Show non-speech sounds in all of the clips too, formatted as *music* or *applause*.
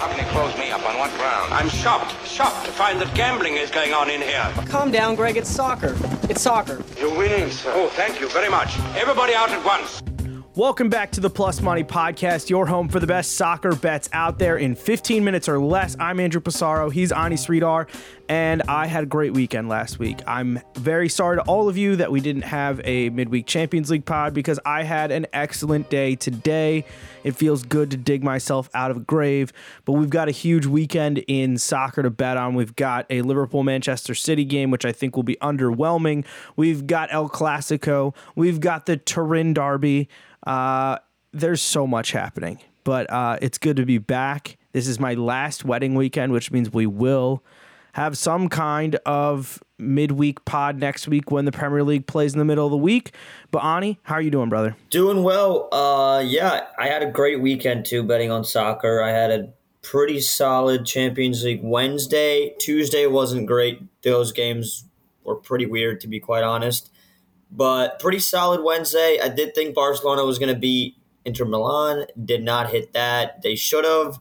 How can you close me up? On what ground? I'm shocked, shocked to find that gambling is going on in here. Calm down, Greg. It's soccer. It's soccer. You're winning, sir. Oh, thank you very much. Everybody out at once. Welcome back to the Plus Money Podcast, your home for the best soccer bets out there in 15 minutes or less. I'm Andrew Passaro. He's Ani Sridhar, and I had a great weekend last week. I'm very sorry to all of you that we didn't have a midweek Champions League pod because I had an excellent day today. It feels good to dig myself out of a grave, but we've got a huge weekend in soccer to bet on. We've got a Liverpool Manchester City game, which I think will be underwhelming. We've got El Clasico. We've got the Turin Derby. Uh, there's so much happening, but uh, it's good to be back. This is my last wedding weekend, which means we will have some kind of midweek pod next week when the Premier League plays in the middle of the week. But Ani, how are you doing, brother? Doing well. Uh, yeah, I had a great weekend too, betting on soccer. I had a pretty solid Champions League Wednesday. Tuesday wasn't great. Those games were pretty weird, to be quite honest. But pretty solid Wednesday. I did think Barcelona was going to beat Inter Milan. Did not hit that. They should have.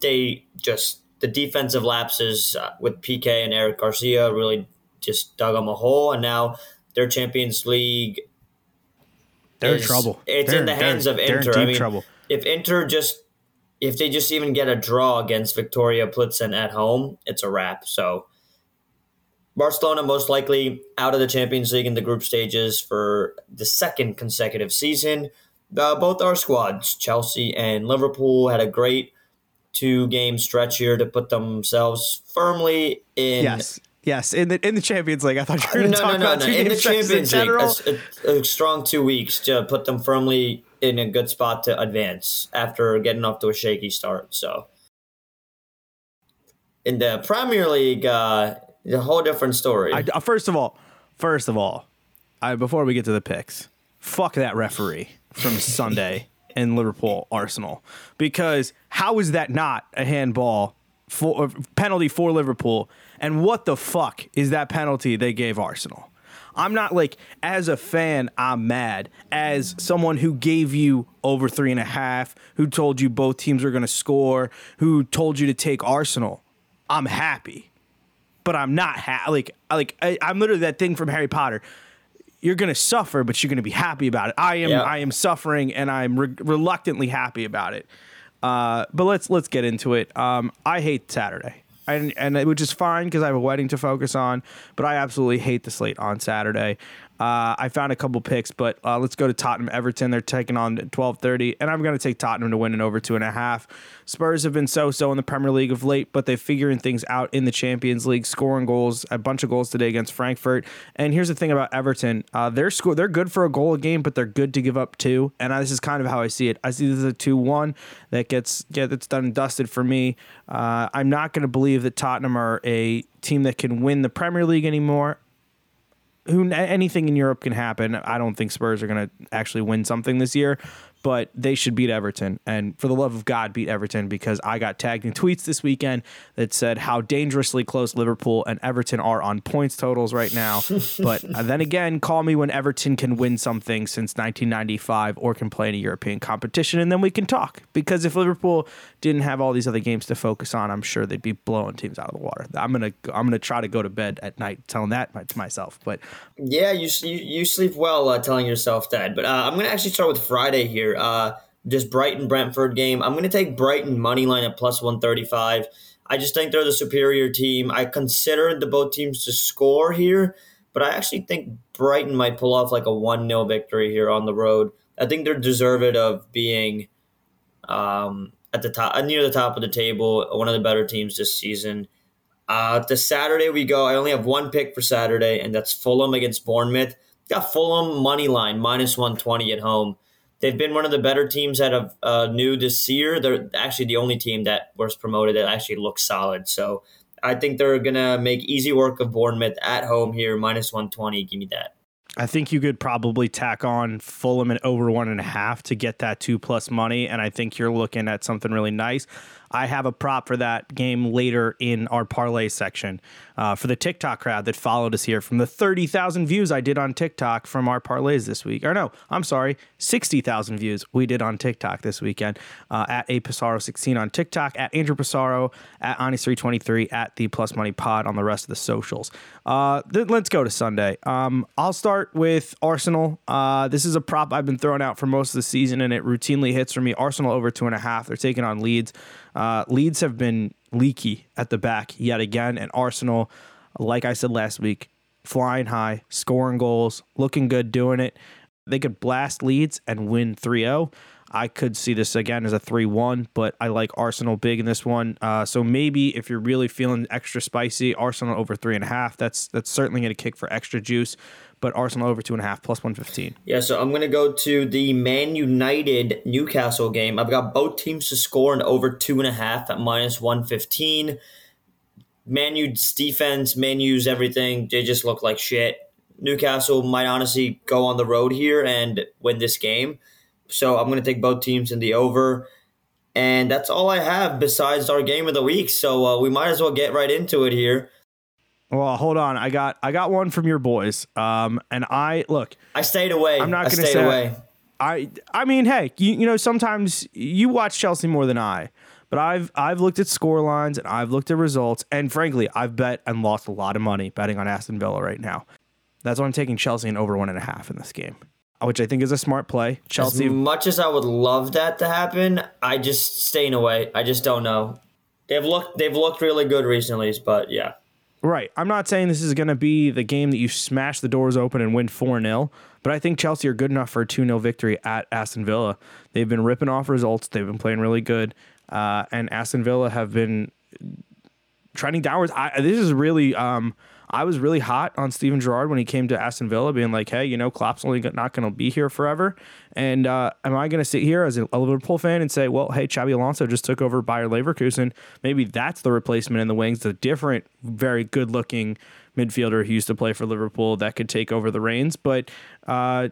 They just the defensive lapses uh, with Piqué and Eric Garcia really just dug them a hole, and now their Champions League. They're is- in trouble. It's They're- in the hands of they're in Inter. deep I mean, trouble. if Inter just if they just even get a draw against Viktoria Plzen at home, it's a wrap. So Barcelona most likely out of the Champions League in the group stages for the second consecutive season. Uh, both our squads, Chelsea and Liverpool, had a great two game stretch here to put themselves firmly in. Yes. Yes, in the in the Champions League, I thought you were going No, to no, talk no, about no. two In the Champions in League, general. a, a- a strong two weeks to put them firmly in a good spot to advance after getting off to a shaky start. So, in the Premier League, uh, a whole different story. I, uh, first of all, first of all, I, before we get to the picks, fuck that referee from Sunday *laughs* in Liverpool Arsenal because how is that not a handball for uh, penalty for Liverpool? And what the fuck is that penalty they gave Arsenal? I'm not like as a fan, I'm mad. As someone who gave you over three and a half, who told you both teams were to score, who told you to take Arsenal, I'm happy but I'm not ha- like like I, I'm literally that thing from Harry Potter. You're gonna suffer, but you're gonna be happy about it. I am. I am suffering, and I'm re- reluctantly happy about it. Uh, but let's let's get into it. Um, I hate Saturday, and and which is fine because I have a wedding to focus on. But I absolutely hate the slate on Saturday. Uh, I found a couple picks, but uh, let's go to Tottenham Everton. They're taking on twelve thirty, and I'm going to take Tottenham to win in over two and a half. Spurs have been so-so in the Premier League of late, but they're figuring things out in the Champions League, scoring goals, a bunch of goals today against Frankfurt. And here's the thing about Everton: uh, they're score, they're good for a goal a game, but they're good to give up two. And I, this is kind of how I see it. I see this as a two-one that gets get that's done and dusted for me. Uh, I'm not going to believe that Tottenham are a team that can win the Premier League anymore who anything in Europe can happen. I don't think Spurs are going to actually win something this year, but they should beat Everton. And for the love of God, beat Everton because I got tagged in tweets this weekend that said how dangerously close Liverpool and Everton are on points totals right now. *laughs* but then again, call me when Everton can win something since 1995 or can play in a European competition, and then we can talk. Because if Liverpool didn't have all these other games to focus on, I'm sure they'd be blowing teams out of the water. I'm gonna I'm gonna try to go to bed at night telling that to myself, but. Yeah, you you, you sleep well uh, telling yourself that. But uh, I'm going to actually start with Friday here. Uh, just Brighton Brentford game. I'm going to take Brighton money line at plus 135. I just think they're the superior team. I considered the both teams to score here, but I actually think Brighton might pull off like a 1 0 victory here on the road. I think they're deserved of being um, at the top, near the top of the table, one of the better teams this season. Uh, Saturday we go. I only have one pick for Saturday, and that's Fulham against Bournemouth. Got Fulham money line minus one twenty at home. They've been one of the better teams that have uh, new this year. They're actually the only team that was promoted that actually looks solid. So I think they're gonna make easy work of Bournemouth at home here, minus one twenty. Give me that. I think you could probably tack on Fulham and over one and a half to get that two plus money, and I think you're looking at something really nice. I have a prop for that game later in our parlay section uh, for the TikTok crowd that followed us here from the 30,000 views I did on TikTok from our parlays this week. Or no, I'm sorry, 60,000 views we did on TikTok this weekend uh, at A Passaro 16 on TikTok, at Andrew Passaro, at anisri23, at the Plus Money Pod on the rest of the socials. Uh, th- let's go to Sunday. Um, I'll start with Arsenal. Uh, this is a prop I've been throwing out for most of the season, and it routinely hits for me. Arsenal over two and a half. They're taking on Leeds. Uh, Leeds have been leaky at the back yet again, and Arsenal, like I said last week, flying high, scoring goals, looking good doing it. They could blast Leeds and win 3 0. I could see this again as a 3 1, but I like Arsenal big in this one. Uh, so maybe if you're really feeling extra spicy, Arsenal over 3.5. That's that's certainly going to kick for extra juice but Arsenal over two and a half plus one fifteen. Yeah, so I'm gonna go to the Man United Newcastle game. I've got both teams to score and over two and a half at minus one fifteen. Man U's defense, Man U's everything, they just look like shit. Newcastle might honestly go on the road here and win this game. So I'm going to take both teams in the over. And that's all I have besides our game of the week. So uh, we might as well get right into it here. Well, hold on. I got I got one from your boys. Um, and I look. I stayed away. I'm not going to stay away. I I mean, hey, you, you know, sometimes you watch Chelsea more than I, but I've I've looked at score lines and I've looked at results, and frankly, I've bet and lost a lot of money betting on Aston Villa right now. That's why I'm taking Chelsea in over one and a half in this game, which I think is a smart play. Chelsea, as much as I would love that to happen, I just staying away. I just don't know. They've looked they've looked really good recently, but yeah. Right. I'm not saying this is going to be the game that you smash the doors open and win 4 0, but I think Chelsea are good enough for a 2 0 victory at Aston Villa. They've been ripping off results, they've been playing really good, uh, and Aston Villa have been trending downwards. I, this is really. Um, I was really hot on Steven Gerrard when he came to Aston Villa, being like, "Hey, you know, Klopp's only not going to be here forever." And uh, am I going to sit here as a Liverpool fan and say, "Well, hey, Xabi Alonso just took over Bayer Leverkusen. Maybe that's the replacement in the wings, the different, very good-looking midfielder who used to play for Liverpool that could take over the reins." But uh,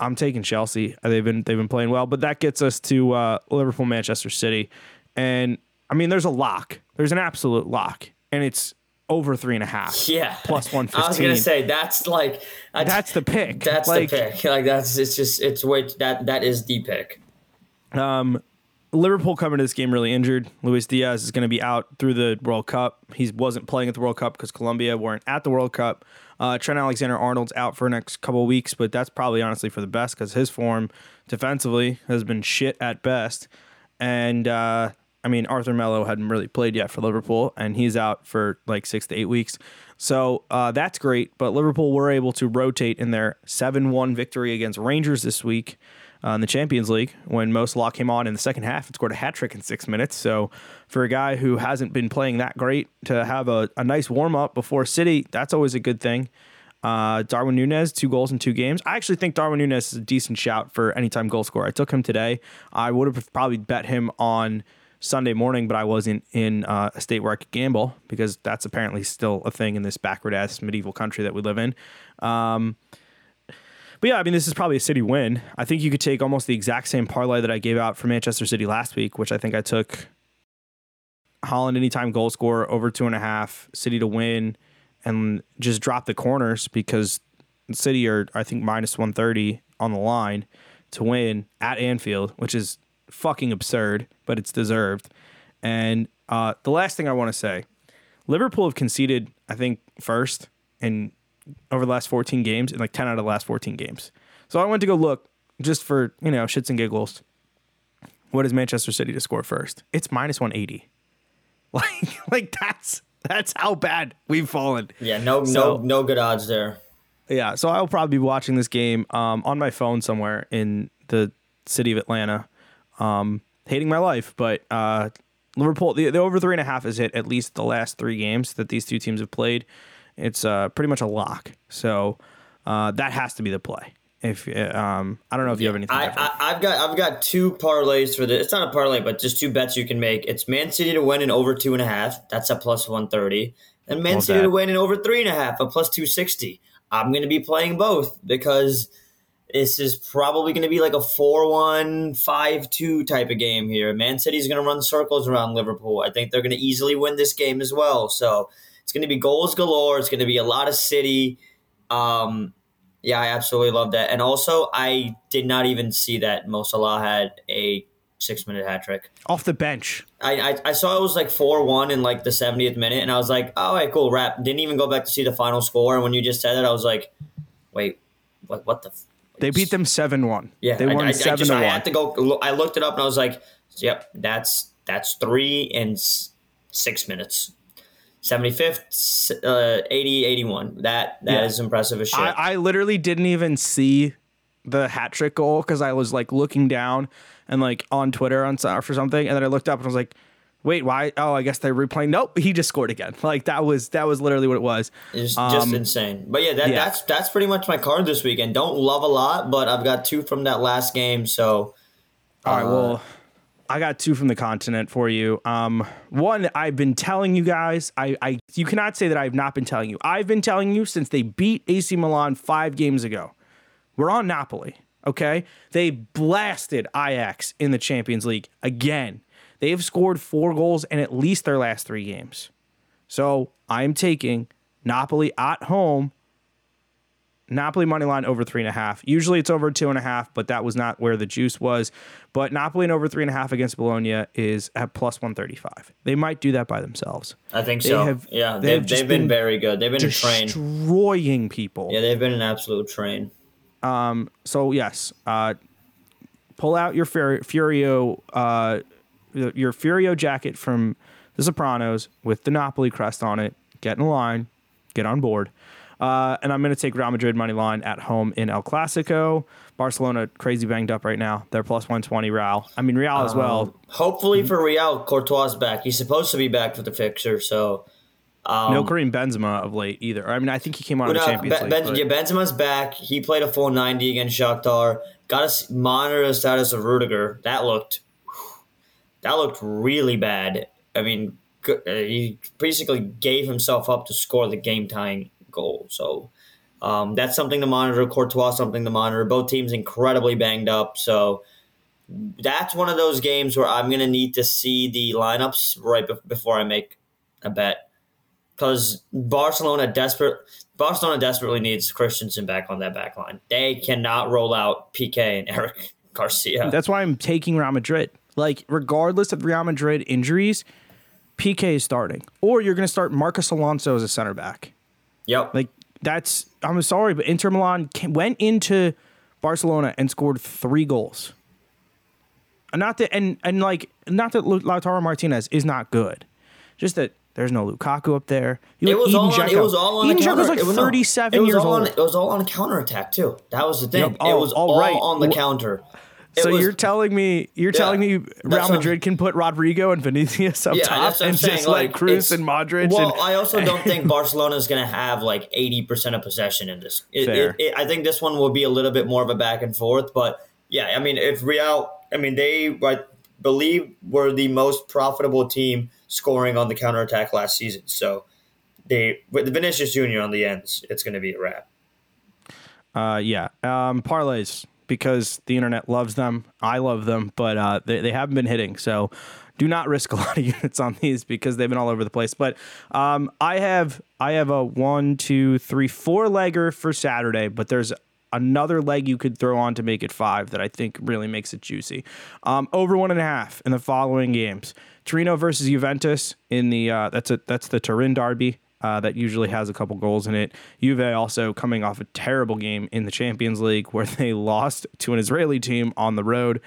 I'm taking Chelsea. They've been they've been playing well, but that gets us to uh, Liverpool, Manchester City, and I mean, there's a lock. There's an absolute lock, and it's over three and a half. Yeah, plus one fifteen. I was gonna say that's like that's, that's the pick. That's like, the pick. Like that's it's just it's way that that is the pick. Um, Liverpool coming to this game really injured. Luis Diaz is going to be out through the World Cup. He wasn't playing at the World Cup because Colombia weren't at the World Cup. Uh, Trent Alexander Arnold's out for the next couple weeks, but that's probably honestly for the best because his form defensively has been shit at best. And uh, I mean, Arthur Melo hadn't really played yet for Liverpool, and he's out for like six to eight weeks. So uh, that's great. But Liverpool were able to rotate in their 7 1 victory against Rangers this week uh, in the Champions League when Mo Salah came on in the second half and scored a hat trick in six minutes. So for a guy who hasn't been playing that great to have a, a nice warm up before City, that's always a good thing. Uh, Darwin Nunez, two goals in two games. I actually think Darwin Nunez is a decent shout for anytime goal scorer. I took him today. I would have probably bet him on Sunday morning, but I wasn't in uh, a state where I could gamble because that's apparently still a thing in this backward ass medieval country that we live in. Um, but yeah, I mean, this is probably a city win. I think you could take almost the exact same parlay that I gave out for Manchester City last week, which I think I took Haaland anytime goal score over two and a half, City to win, and just drop the corners because City are, I think, minus 130 on the line to win at Anfield, which is fucking absurd, but it's deserved. And uh, the last thing I want to say Liverpool have conceded, I think, first in over the last 14 games, in like 10 out of the last 14 games. So I went to go look just for, you know, shits and giggles. What is Manchester City to score first? It's minus 180. *laughs* Like, like that's that's how bad we've fallen. Yeah, no, so, no, no good odds there. Yeah, so I'll probably be watching this game um, on my phone somewhere in the city of Atlanta um, hating my life, but uh, Liverpool, the, the over three and a half is hit at least the last three games that these two teams have played. It's uh, pretty much a lock. So uh, that has to be the play. If um, I don't know if you have anything. I, have got I've got two parlays for this. It's not a parlay, but just two bets you can make. It's Man City to win in over two and a half. That's a plus one thirty. And Man City to win in over three and a half, a plus two sixty. I'm going to be playing both because this is probably going to be like a 4 1, 5 2 type of game here. Man City's going to run circles around Liverpool. I think they're going to easily win this game as well. So it's going to be goals galore. It's going to be a lot of City. Um, yeah, I absolutely love that. And also, I did not even see that Mo Salah had a six minute hat trick. Off the bench. I, I, I saw it was like 4 1 in like the 70th minute, and I was like, oh, all right, cool, wrap. Didn't even go back to see the final score. And when you just said it, I was like, wait, what, what the? F-? They beat them 7 1. Yeah, They won I, I, 7 just, to I 1. had to go. I looked it up and I was like, "Yep, that's that's three and s- six minutes." 75th, uh, 80, 81. That that is Yeah. impressive as shit. I, I literally didn't even see the hat trick goal because I was like looking down and like on Twitter on so- for something, and then I looked up and I was like, "Wait, why? Oh, I guess they're replaying." Nope, he just scored again. *laughs* Like that was that was literally what it was. It's just Um, insane. But yeah, that, yeah. that's that's pretty much my card this weekend. Don't love a lot, but I've got two from that last game. So All right, well, I got two from the continent for you. Um, one I've been telling you guys. I, I you cannot say that I've not been telling you. I've been telling you since they beat AC Milan five games ago. We're on Napoli. Okay, they blasted Ajax in the Champions League again. They have scored four goals in at least their last three games. So I am taking Napoli at home Napoli money line over three and a half. Usually it's over two and a half, but that was not where the juice was. But Napoli and over three and a half against Bologna is at plus one thirty five. They might do that by themselves. I think They so. have- yeah, they they've, they've been, been very good. They've been a train. Destroying people. Yeah, they've been an absolute train. Um. So yes, uh, pull out your Fur- Furio, uh, your Furio jacket from The Sopranos with the Napoli crest on it. Get in line, get on board. Uh, and I'm going to take Real Madrid money line at home in El Clasico. Barcelona crazy banged up right now. They're plus 120 Real. I mean Real as well. Hopefully Mm-hmm. for Real, Courtois back. He's supposed to be back for the fixture. So no Karim Benzema of late either. I mean I think he came on in the Um, Champions Ben- League. Ben- yeah, Benzema's back. He played a full 90 against Shakhtar. Got to monitor the status of Rudiger. That looked that looked really bad. I mean, uh, he basically gave himself up to score the game tying goal. So um, that's something to monitor. Courtois something to monitor. Both teams incredibly banged up. So that's one of those games where I'm going to need to see the lineups right bef- before I make a bet because Barcelona desperate Barcelona desperately needs Christensen back on that back line. They cannot roll out Piqué and *laughs* Eric Garcia. That's why I'm taking Real Madrid. Like, regardless of Real Madrid injuries, Piqué is starting. Or you're going to start Marcos Alonso as a center back. yep. Like, that's, I'm sorry, but Inter Milan ca- went into Barcelona and scored three goals. And not that, and, and like, not that Lautaro Martinez is not good. Just that there's no Lukaku up there. You it was Edin all on, it was all on Edin Dzeko's counter. like it was, no, 37 it was years all old. On, it was all on a counter attack too. That was the thing. Yep. it Oh, was all all right. on the counter. So was- you're telling me you're telling me Real Madrid can put Rodrygo and Vinicius up Yeah, top that's what I'm and saying. just like, let Kroos and Modric Well, and I also don't think *laughs* Barcelona is going to have like eighty percent of possession in this. It, Fair. it, it, I think this one will be a little bit more of a back and forth. But yeah, I mean, if Real, I mean, they I believe were the most profitable team scoring on the counterattack last season. So they with the Vinicius Junior on the ends, it's going to be a wrap. Uh, yeah. Um, parlays because the internet loves them. I love them, but uh, they, they haven't been hitting. So do not risk a *laughs* lot of units on these because they've been all over the place. But um, I have I have a one, two, three, four legger for Saturday, but there's another leg you could throw on to make it five that I think really makes it juicy. Um, over one and a half in the following games: Torino versus Juventus in the uh, that's a that's the Turin derby. Uh, that usually has a couple goals in it. Juve also coming off a terrible game in the Champions League where they *laughs* lost to an Israeli team on the road.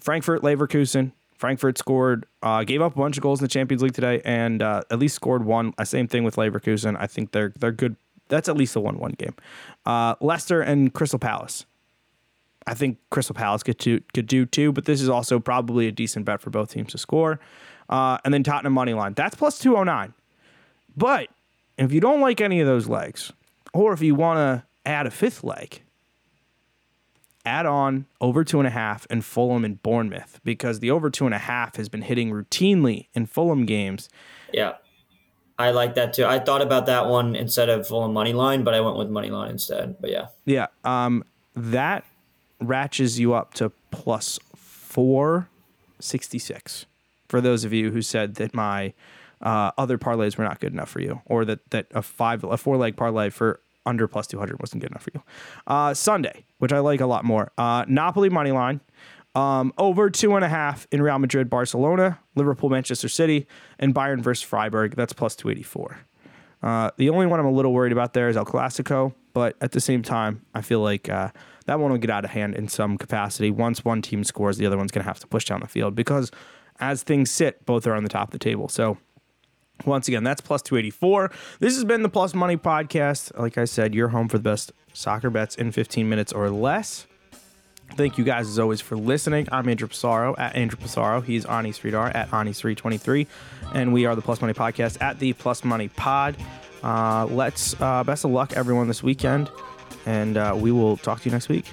Frankfurt Leverkusen. Frankfurt scored, uh, gave up a bunch of goals in the Champions League today, and uh, at least scored one. Uh, same thing with Leverkusen. I think they're they're good. That's at least a one-one game. Uh, Leicester and Crystal Palace. I think Crystal Palace could do, could do too, but this is also probably a decent bet for both teams to score. Uh, and then Tottenham money line. That's plus 209. But if you don't like any of those legs, or if you want to add a fifth leg, add on over two and a half in Fulham and Bournemouth because the over two and a half has been hitting routinely in Fulham games. Yeah. I like that too. I thought about that one instead of Fulham money line, but I went with money line instead. But yeah, Yeah. Um, that ratchets you up to plus four sixty six. For those of you who said that my uh, other parlays were not good enough for you, or that that a five a four leg parlay for under plus two hundred wasn't good enough for you. Uh, Sunday, which I like a lot more. Uh, Napoli money line. Um, over two and a half in Real Madrid, Barcelona, Liverpool, Manchester City, and Bayern versus Freiburg. That's plus 284. Uh, the only one I'm a little worried about there is El Clasico, but at the same time, I feel like uh, that one will get out of hand in some capacity. Once one team scores, the other one's going to have to push down the field because as things sit, both are on the top of the table. So once again, that's plus 284. This has been the Plus Money Podcast. Like I said, you're home for the best soccer bets in 15 minutes or less. Thank you guys as always for listening. I'm Andrew Passaro at Andrew Passaro. He's Ani Sridhar at anisri23. And we are the Plus Money Podcast at the Plus Money Pod. Uh, let's uh, best of luck everyone this weekend. And uh, we will talk to you next week.